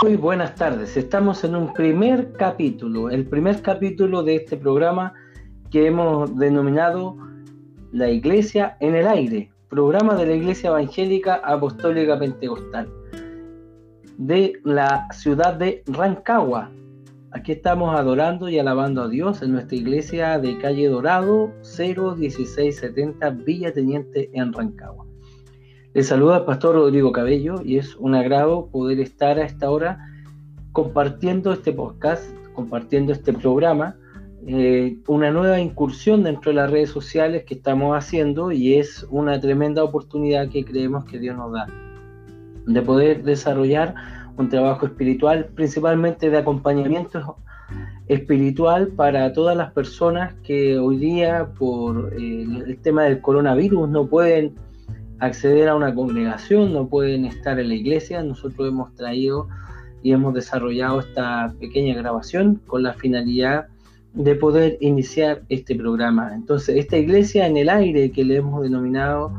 Muy buenas tardes. Estamos en un primer capítulo, el primer capítulo de este programa que hemos denominado La Iglesia en el Aire, programa de la Iglesia Evangélica Apostólica Pentecostal de la ciudad de Rancagua. Aquí estamos adorando y alabando a Dios en nuestra iglesia de calle Dorado 01670 Villa Teniente en Rancagua. Les saluda el pastor Rodrigo Cabello y es un agrado poder estar a esta hora compartiendo este podcast, compartiendo este programa, eh, una nueva incursión dentro de las redes sociales que estamos haciendo y es una tremenda oportunidad que creemos que Dios nos da de poder desarrollar un trabajo espiritual, principalmente de acompañamiento espiritual para todas las personas que hoy día por eh, el tema del coronavirus no pueden acceder a una congregación, no pueden estar en la iglesia. Nosotros hemos traído y hemos desarrollado esta pequeña grabación con la finalidad de poder iniciar este programa. Entonces, esta iglesia en el aire que le hemos denominado,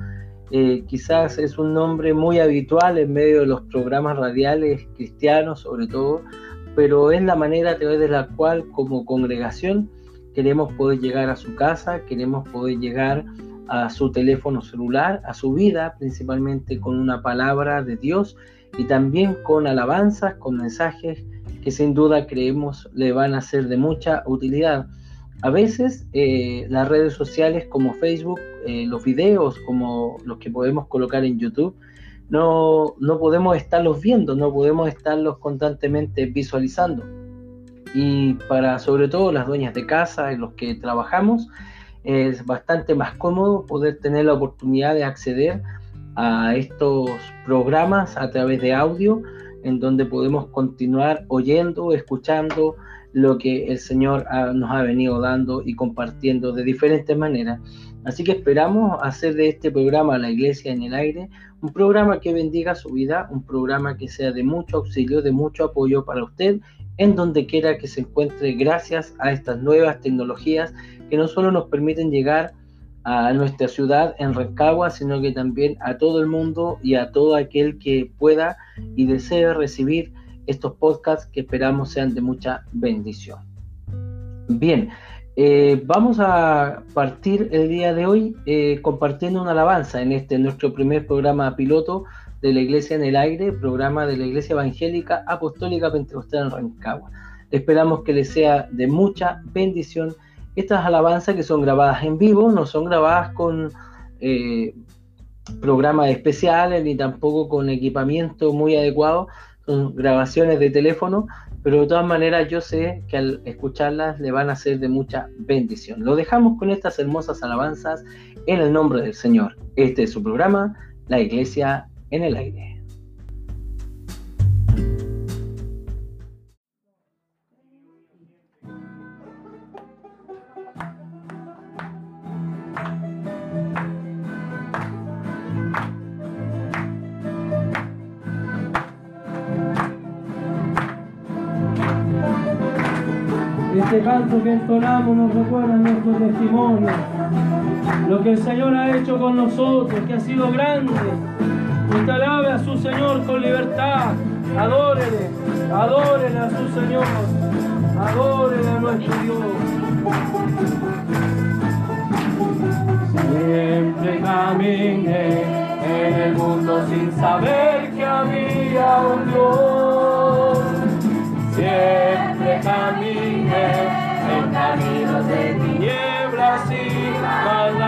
eh, quizás es un nombre muy habitual en medio de los programas radiales cristianos, sobre todo, pero es la manera a través de la cual como congregación queremos poder llegar a su casa, queremos poder llegar a su teléfono celular, a su vida, principalmente con una palabra de Dios y también con alabanzas, con mensajes que sin duda creemos le van a ser de mucha utilidad. A veces eh, las redes sociales como Facebook, eh, los videos como los que podemos colocar en YouTube, no, no podemos estarlos viendo, no podemos estarlos constantemente visualizando. Y para sobre todo las dueñas de casa los que trabajamos, es bastante más cómodo poder tener la oportunidad de acceder a estos programas a través de audio, en donde podemos continuar oyendo, escuchando lo que el Señor nos ha venido dando y compartiendo de diferentes maneras. Así que esperamos hacer de este programa La Iglesia en el Aire un programa que bendiga su vida, un programa que sea de mucho auxilio, de mucho apoyo para usted en donde quiera que se encuentre gracias a estas nuevas tecnologías que no solo nos permiten llegar a nuestra ciudad en Rancagua, sino que también a todo el mundo y a todo aquel que pueda y desee recibir estos podcasts que esperamos sean de mucha bendición. Bien, eh, vamos a partir el día de hoy eh, compartiendo una alabanza en este nuestro primer programa piloto de la Iglesia en el Aire, programa de la Iglesia Evangélica Apostólica Pentecostal en Rancagua. Esperamos que les sea de mucha bendición estas alabanzas que son grabadas en vivo, no son grabadas con eh, programas especiales ni tampoco con equipamiento muy adecuado, son grabaciones de teléfono, pero de todas maneras yo sé que al escucharlas le van a ser de mucha bendición. Lo dejamos con estas hermosas alabanzas en el nombre del Señor. Este es su programa, La Iglesia en el aire. Canto que entonamos nos recuerda nuestro testimonio, lo que el Señor ha hecho con nosotros, que ha sido grande Usted alabe a su Señor con libertad. Adórele, adórele a su Señor. Adórele a nuestro Dios. Siempre caminé en el mundo sin saber que había un Dios. Siempre caminé en caminos de tinieblas y maldad.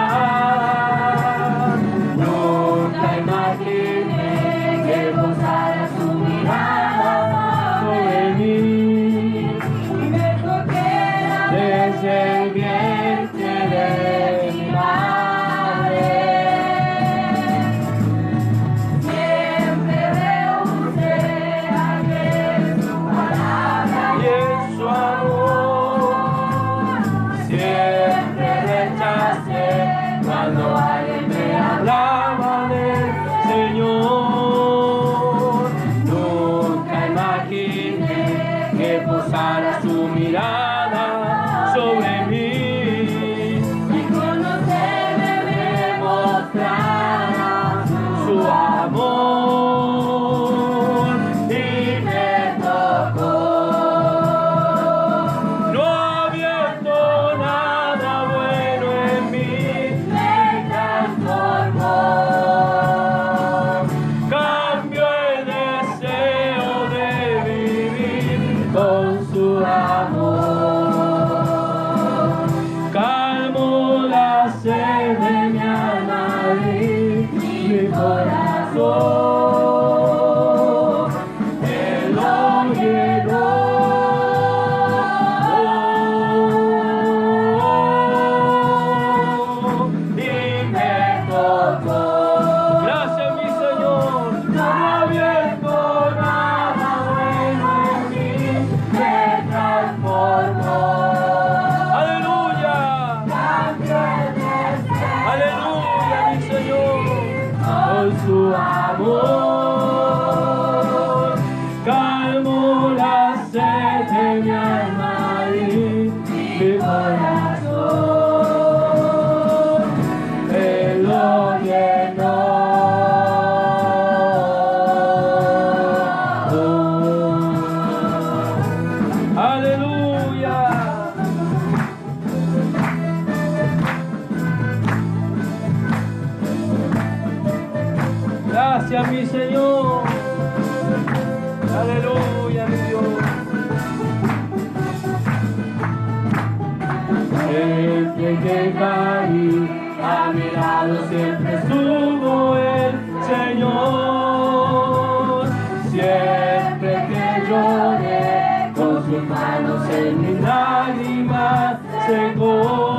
manos en mis lágrimas secó.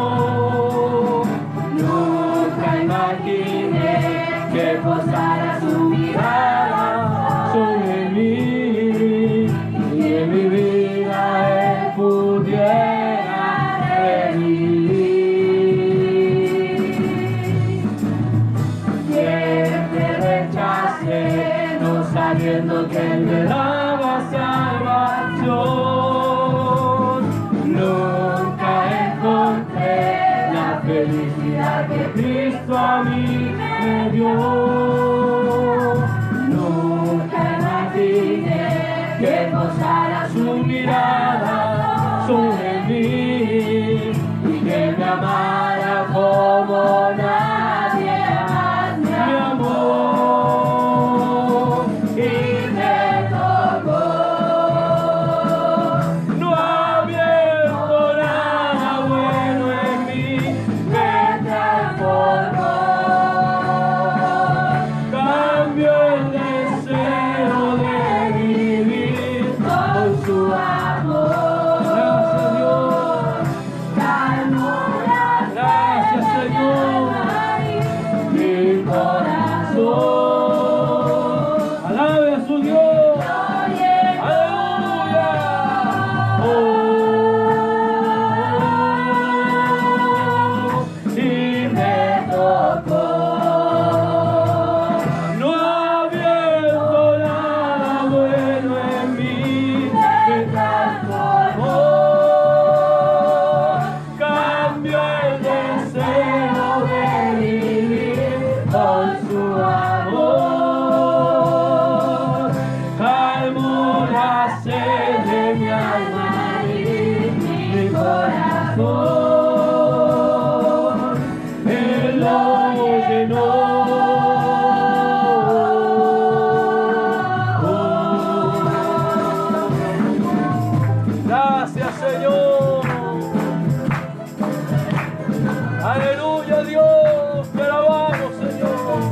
Aleluya Dios, te alabamos Señor.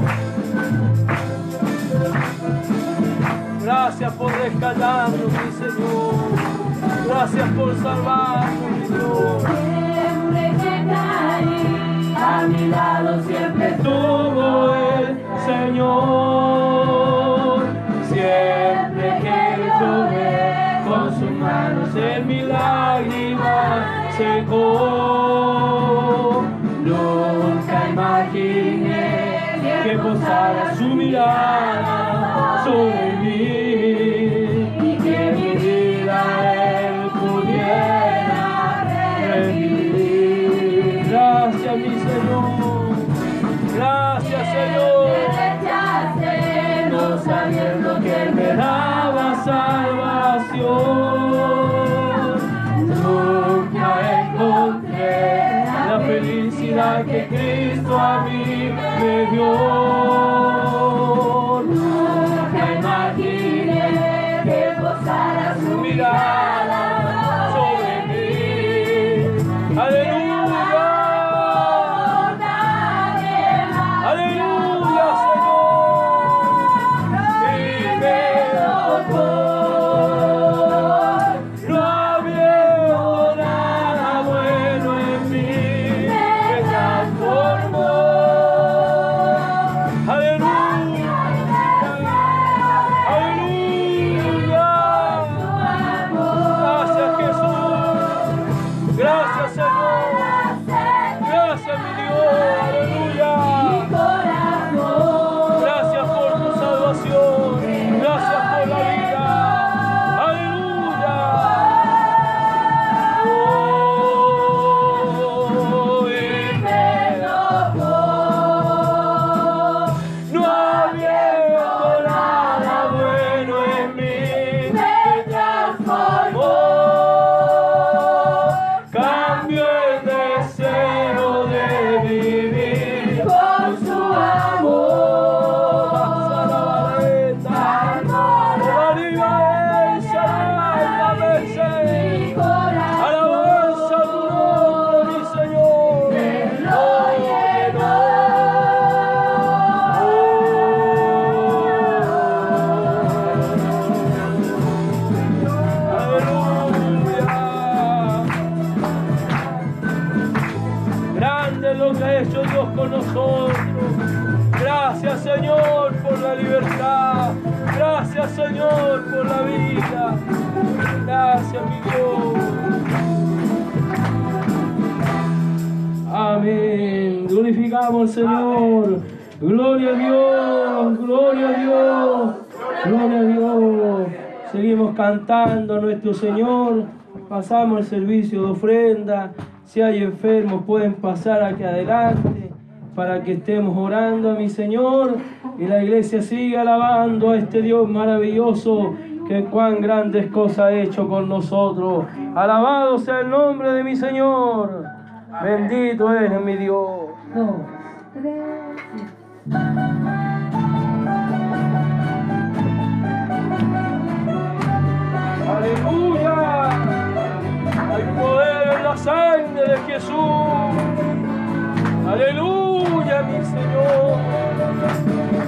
Gracias por rescatarnos, mi Señor. Gracias por salvar. Hallelujah. humilhar. A nuestro Señor. Pasamos el servicio de ofrenda. Si hay enfermos pueden pasar aquí adelante para que estemos orando a mi Señor y la iglesia siga alabando a este Dios maravilloso que cuán grandes cosas ha hecho con nosotros. Alabado sea el nombre de mi Señor. Bendito eres mi Dios. Sangre de Jesús. Aleluya, mi Señor.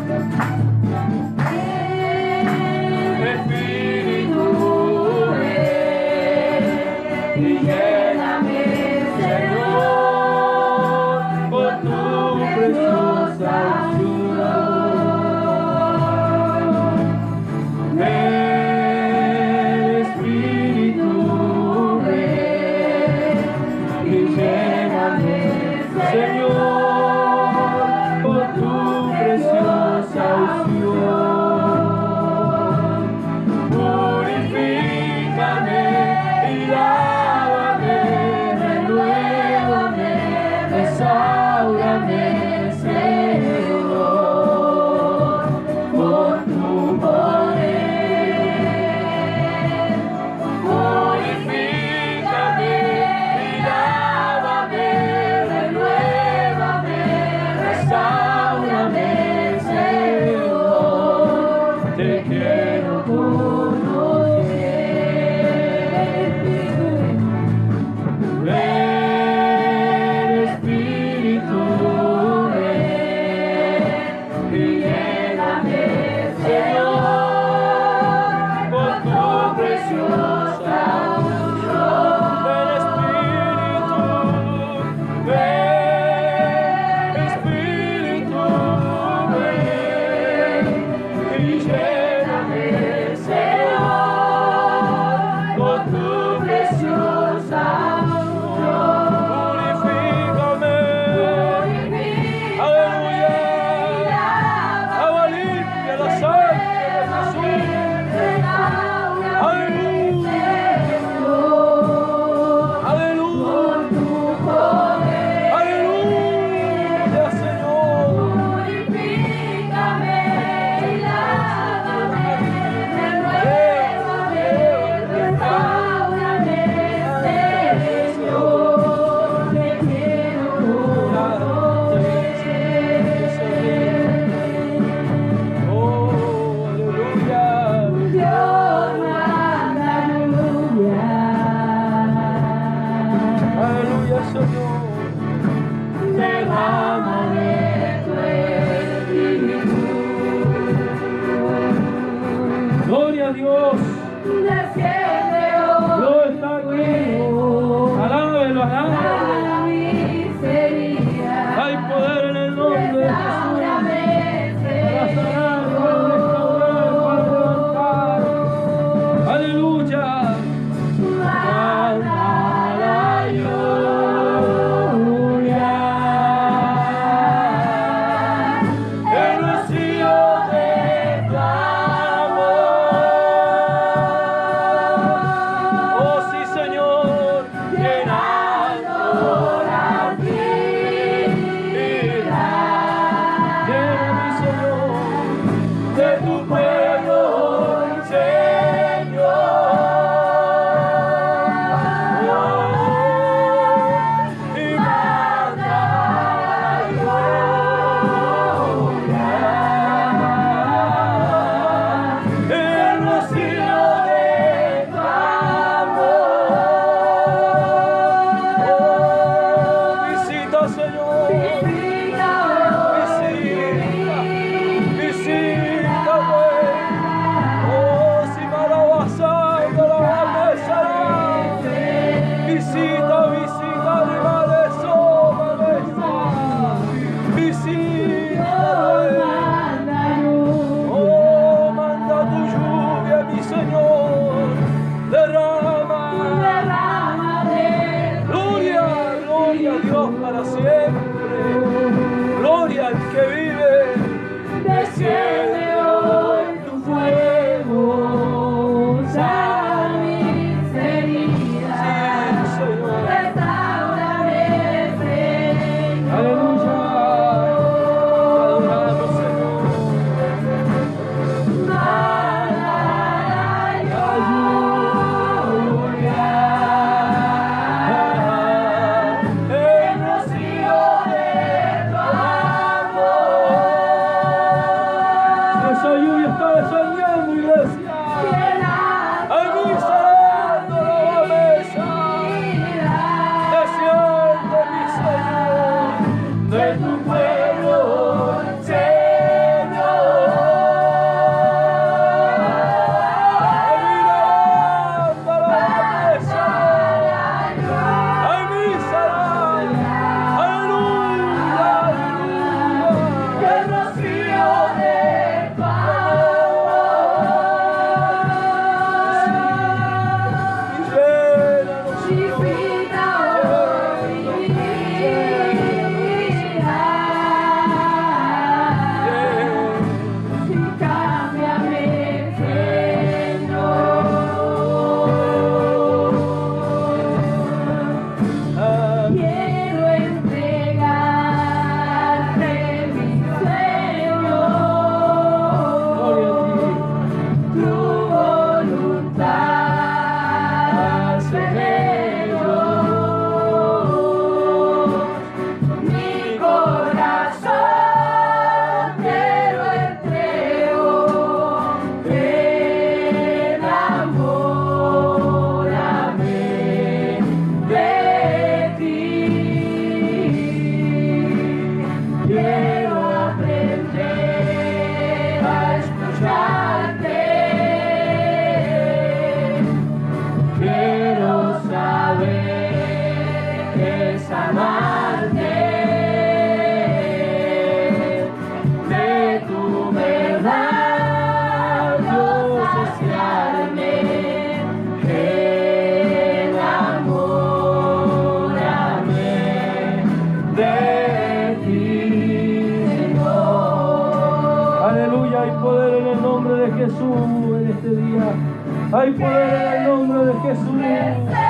Hay poder en el nombre de Jesús.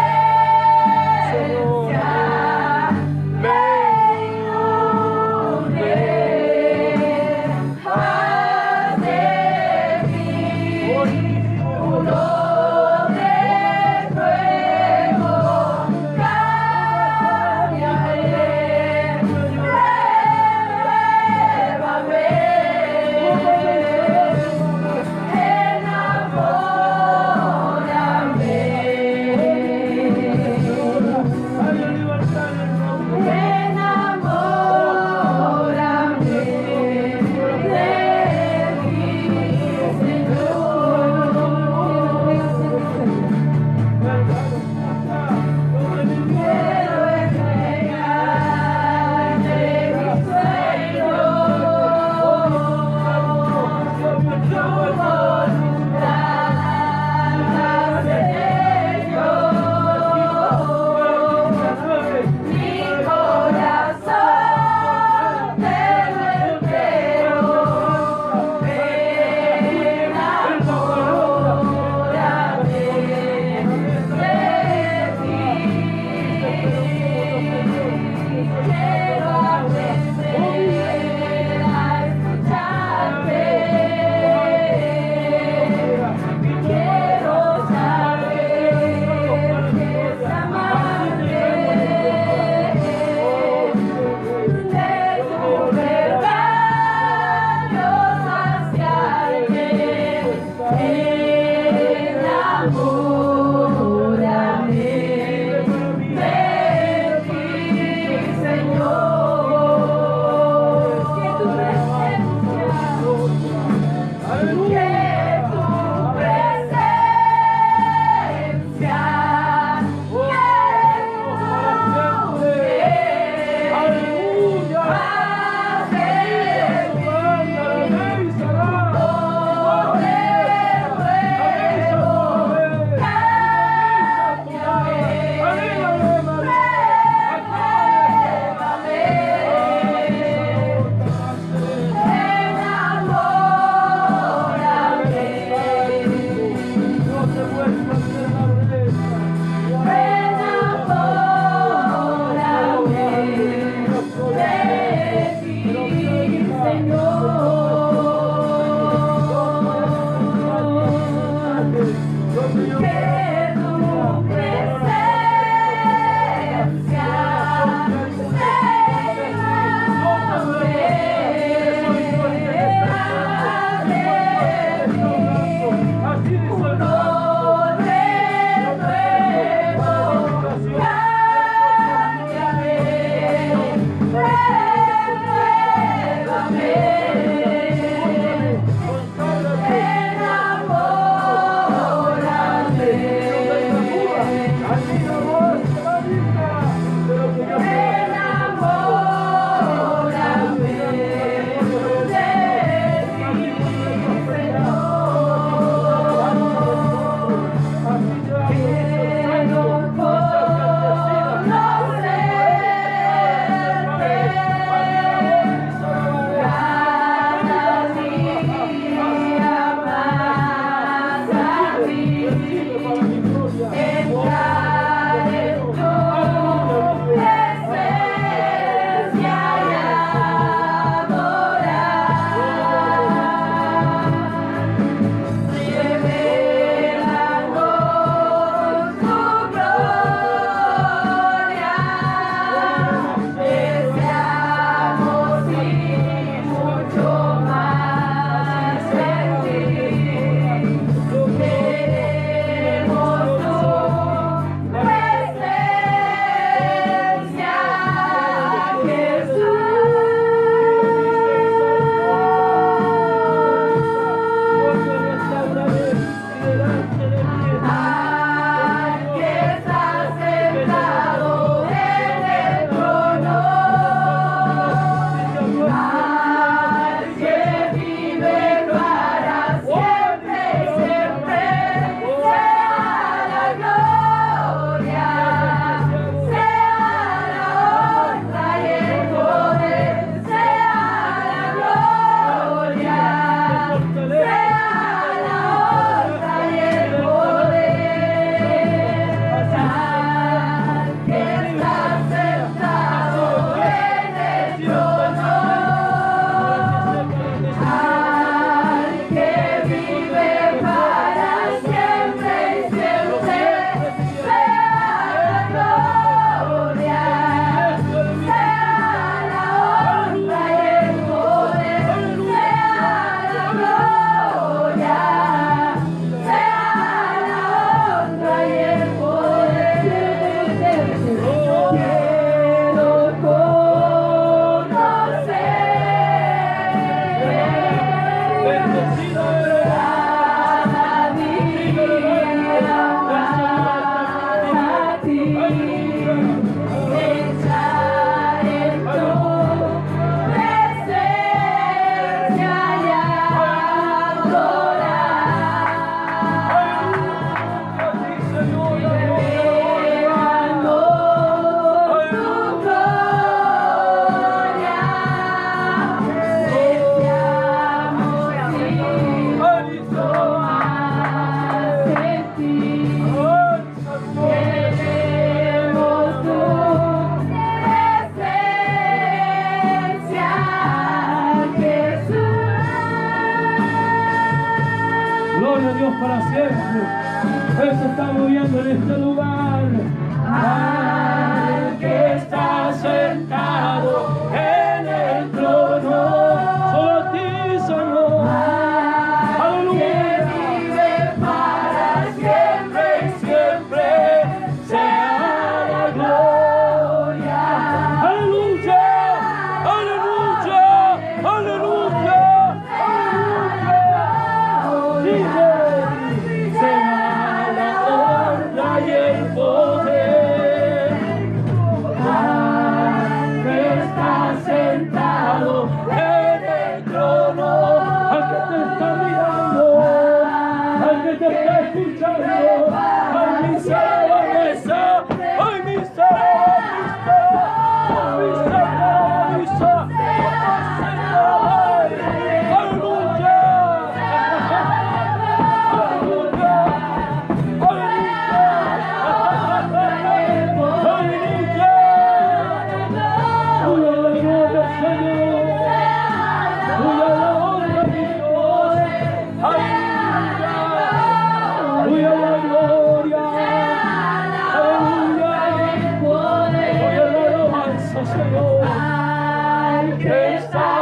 Que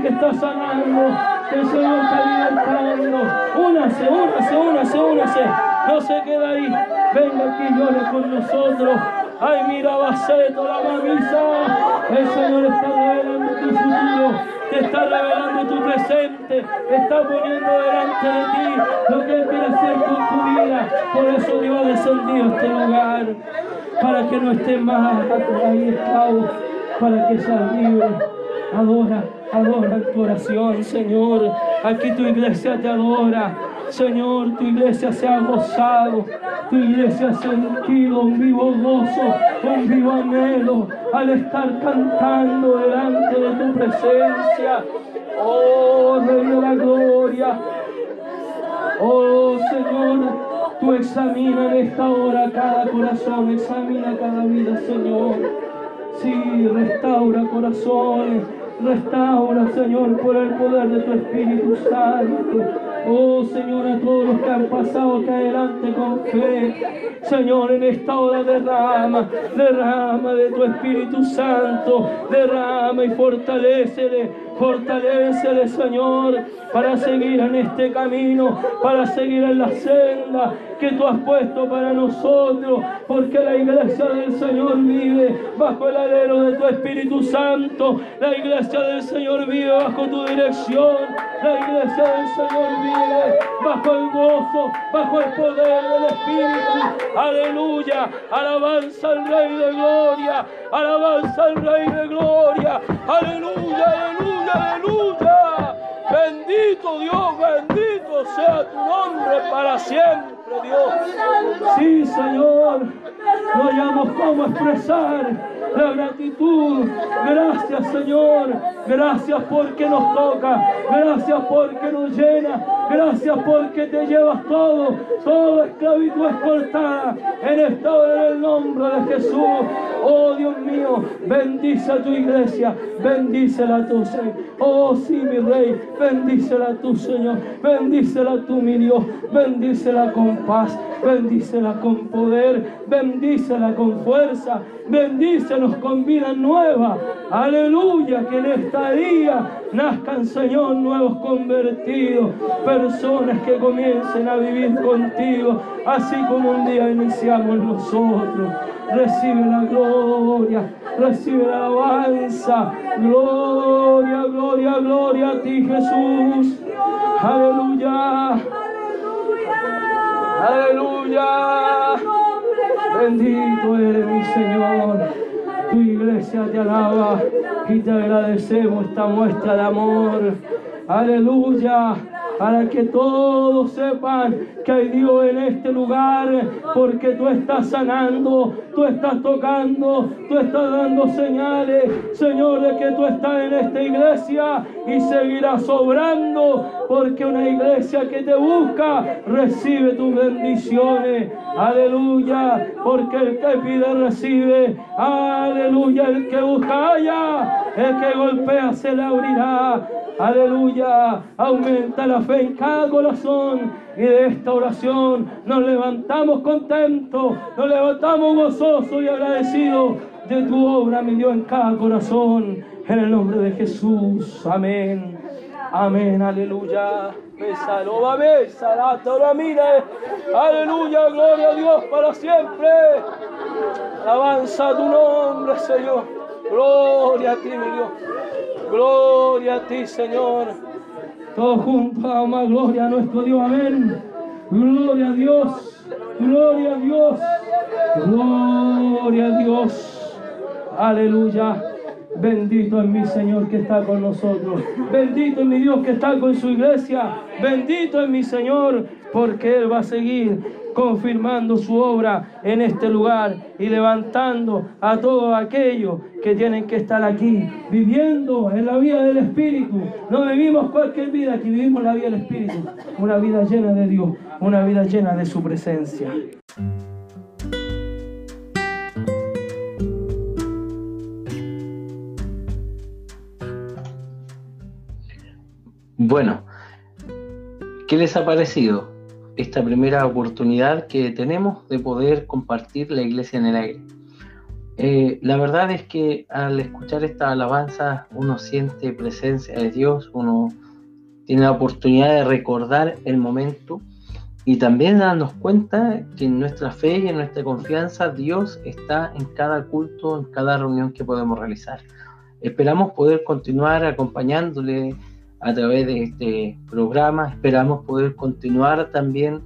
que está sanando. Que el Señor está libertando. Únase, únase, únase, únase. No se queda ahí. Venga aquí y ore con nosotros. Ay, mira, Baceto, la mamisa. El Señor está revelando tu futuro. Te está revelando tu presente. Está poniendo delante de ti lo que Él quiere hacer con tu vida. Por eso Dios ha descendido a este lugar. Para que no estés más ahí esclavo. Para que seas libre. Adora, adora tu oración, Señor. Aquí tu iglesia te adora. Señor, tu iglesia se ha gozado. Tu iglesia ha sentido un vivo gozo, un vivo anhelo al estar cantando delante de tu presencia. Oh, Rey de la gloria. Oh Señor, tú examina en esta hora cada corazón, examina cada vida, Señor. Sí, restaura corazones, restaura, Señor, por el poder de tu Espíritu Santo. Oh Señor, a todos los que han pasado aquí adelante con fe. Señor, en esta hora derrama, derrama de tu Espíritu Santo, derrama y fortalecele. Fortalecele, Señor, para seguir en este camino, para seguir en la senda que tú has puesto para nosotros, porque la iglesia del Señor vive bajo el alero de tu Espíritu Santo, la iglesia del Señor vive bajo tu dirección, la iglesia del Señor vive bajo el gozo, bajo el poder del Espíritu. Aleluya, alabanza al Rey de Gloria, alabanza al Rey de Gloria, aleluya, aleluya, aleluya. Bendito Dios, bendito sea tu nombre para siempre, Dios. Sí, Señor, no hayamos cómo expresar la gratitud. Gracias, Señor. Gracias porque nos toca. Gracias porque nos llena. Gracias porque te llevas todo. Toda esclavitud es cortada en esta hora en nombre de Jesús. Oh Dios mío, bendice a tu iglesia. Bendícela tú, Señor. Oh sí, mi Rey. Bendícela tú, Señor. Bendícela tú, mi Dios. Bendícela con paz. Bendícela con poder. Bendícela con fuerza. Bendícenos con vida nueva. Aleluya, que en esta día nazcan, Señor, nuevos convertidos. Personas que comiencen a vivir contigo, así como un día iniciamos nosotros. Recibe la gloria, recibe la alabanza. Gloria, gloria, gloria a ti, Jesús. Aleluya. Aleluya. Bendito eres mi Señor. Tu iglesia te alaba y te agradecemos esta muestra de amor. Aleluya. Para que todos sepan que hay Dios en este lugar, porque tú estás sanando, tú estás tocando, tú estás dando señales, Señor, de que tú estás en esta iglesia y seguirás sobrando, porque una iglesia que te busca recibe tus bendiciones. Aleluya, porque el que pide recibe. Aleluya, el que busca haya, el que golpea se le abrirá. Aleluya, aumenta la en cada corazón y de esta oración nos levantamos contentos, nos levantamos gozosos y agradecidos de tu obra, mi Dios, en cada corazón. En el nombre de Jesús. Amén. Amén. Aleluya. Bésala, te lo mire. Aleluya, gloria a Dios para siempre. Alabanza a tu nombre, Señor. Gloria a ti, mi Dios. Gloria a ti, Señor. Todos juntos damos más gloria a nuestro Dios. Amén. Gloria a Dios. Gloria a Dios. Gloria a Dios. Aleluya. Bendito es mi Señor que está con nosotros. Bendito es mi Dios que está con su iglesia. Bendito es mi Señor porque Él va a seguir confirmando su obra en este lugar y levantando a todos aquellos que tienen que estar aquí, viviendo en la vida del Espíritu. No vivimos cualquier vida, aquí vivimos la vida del Espíritu. Una vida llena de Dios, una vida llena de su presencia. Bueno, ¿qué les ha parecido esta primera oportunidad que tenemos de poder compartir la iglesia en el aire? Eh, la verdad es que al escuchar esta alabanza uno siente presencia de Dios, uno tiene la oportunidad de recordar el momento y también darnos cuenta que en nuestra fe y en nuestra confianza Dios está en cada culto, en cada reunión que podemos realizar. Esperamos poder continuar acompañándole a través de este programa. Esperamos poder continuar también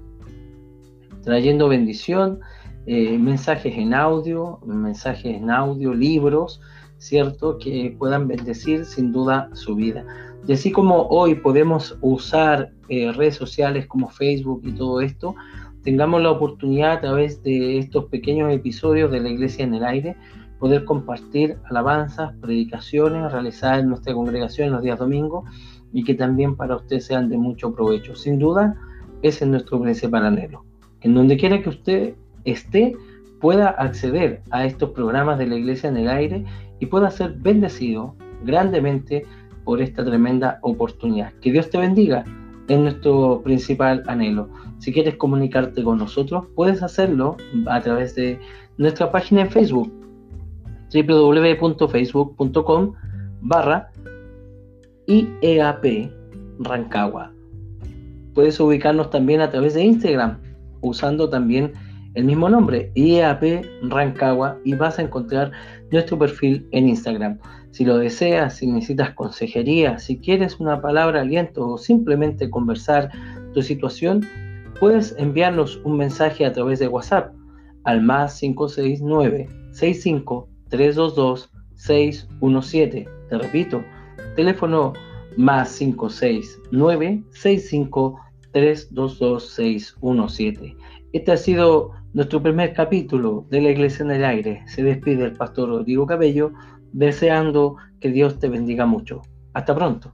trayendo bendición, eh, mensajes en audio, mensajes en audio, libros, ¿cierto? Que puedan bendecir sin duda su vida. Y así como hoy podemos usar eh, redes sociales como Facebook y todo esto, tengamos la oportunidad a través de estos pequeños episodios de la Iglesia en el Aire poder compartir alabanzas, predicaciones realizadas en nuestra congregación los días domingos y que también para usted sean de mucho provecho. Sin duda, ese es nuestro principal anhelo. En donde quiera que usted esté, pueda acceder a estos programas de la Iglesia en el aire y pueda ser bendecido grandemente por esta tremenda oportunidad. Que Dios te bendiga, es nuestro principal anhelo. Si quieres comunicarte con nosotros, puedes hacerlo a través de nuestra página en Facebook, www.facebook.com barra IEAP Rancagua. Puedes ubicarnos también a través de Instagram, usando también el mismo nombre, IEAP Rancagua, y vas a encontrar nuestro perfil en Instagram. Si lo deseas, si necesitas consejería, si quieres una palabra aliento o simplemente conversar tu situación, puedes enviarnos un mensaje a través de WhatsApp al más 569 65 322 617. Te repito, teléfono más 569 65 322 617. Este ha sido nuestro primer capítulo de la Iglesia en el Aire. Se despide el pastor Rodrigo Cabello deseando que Dios te bendiga mucho. Hasta pronto.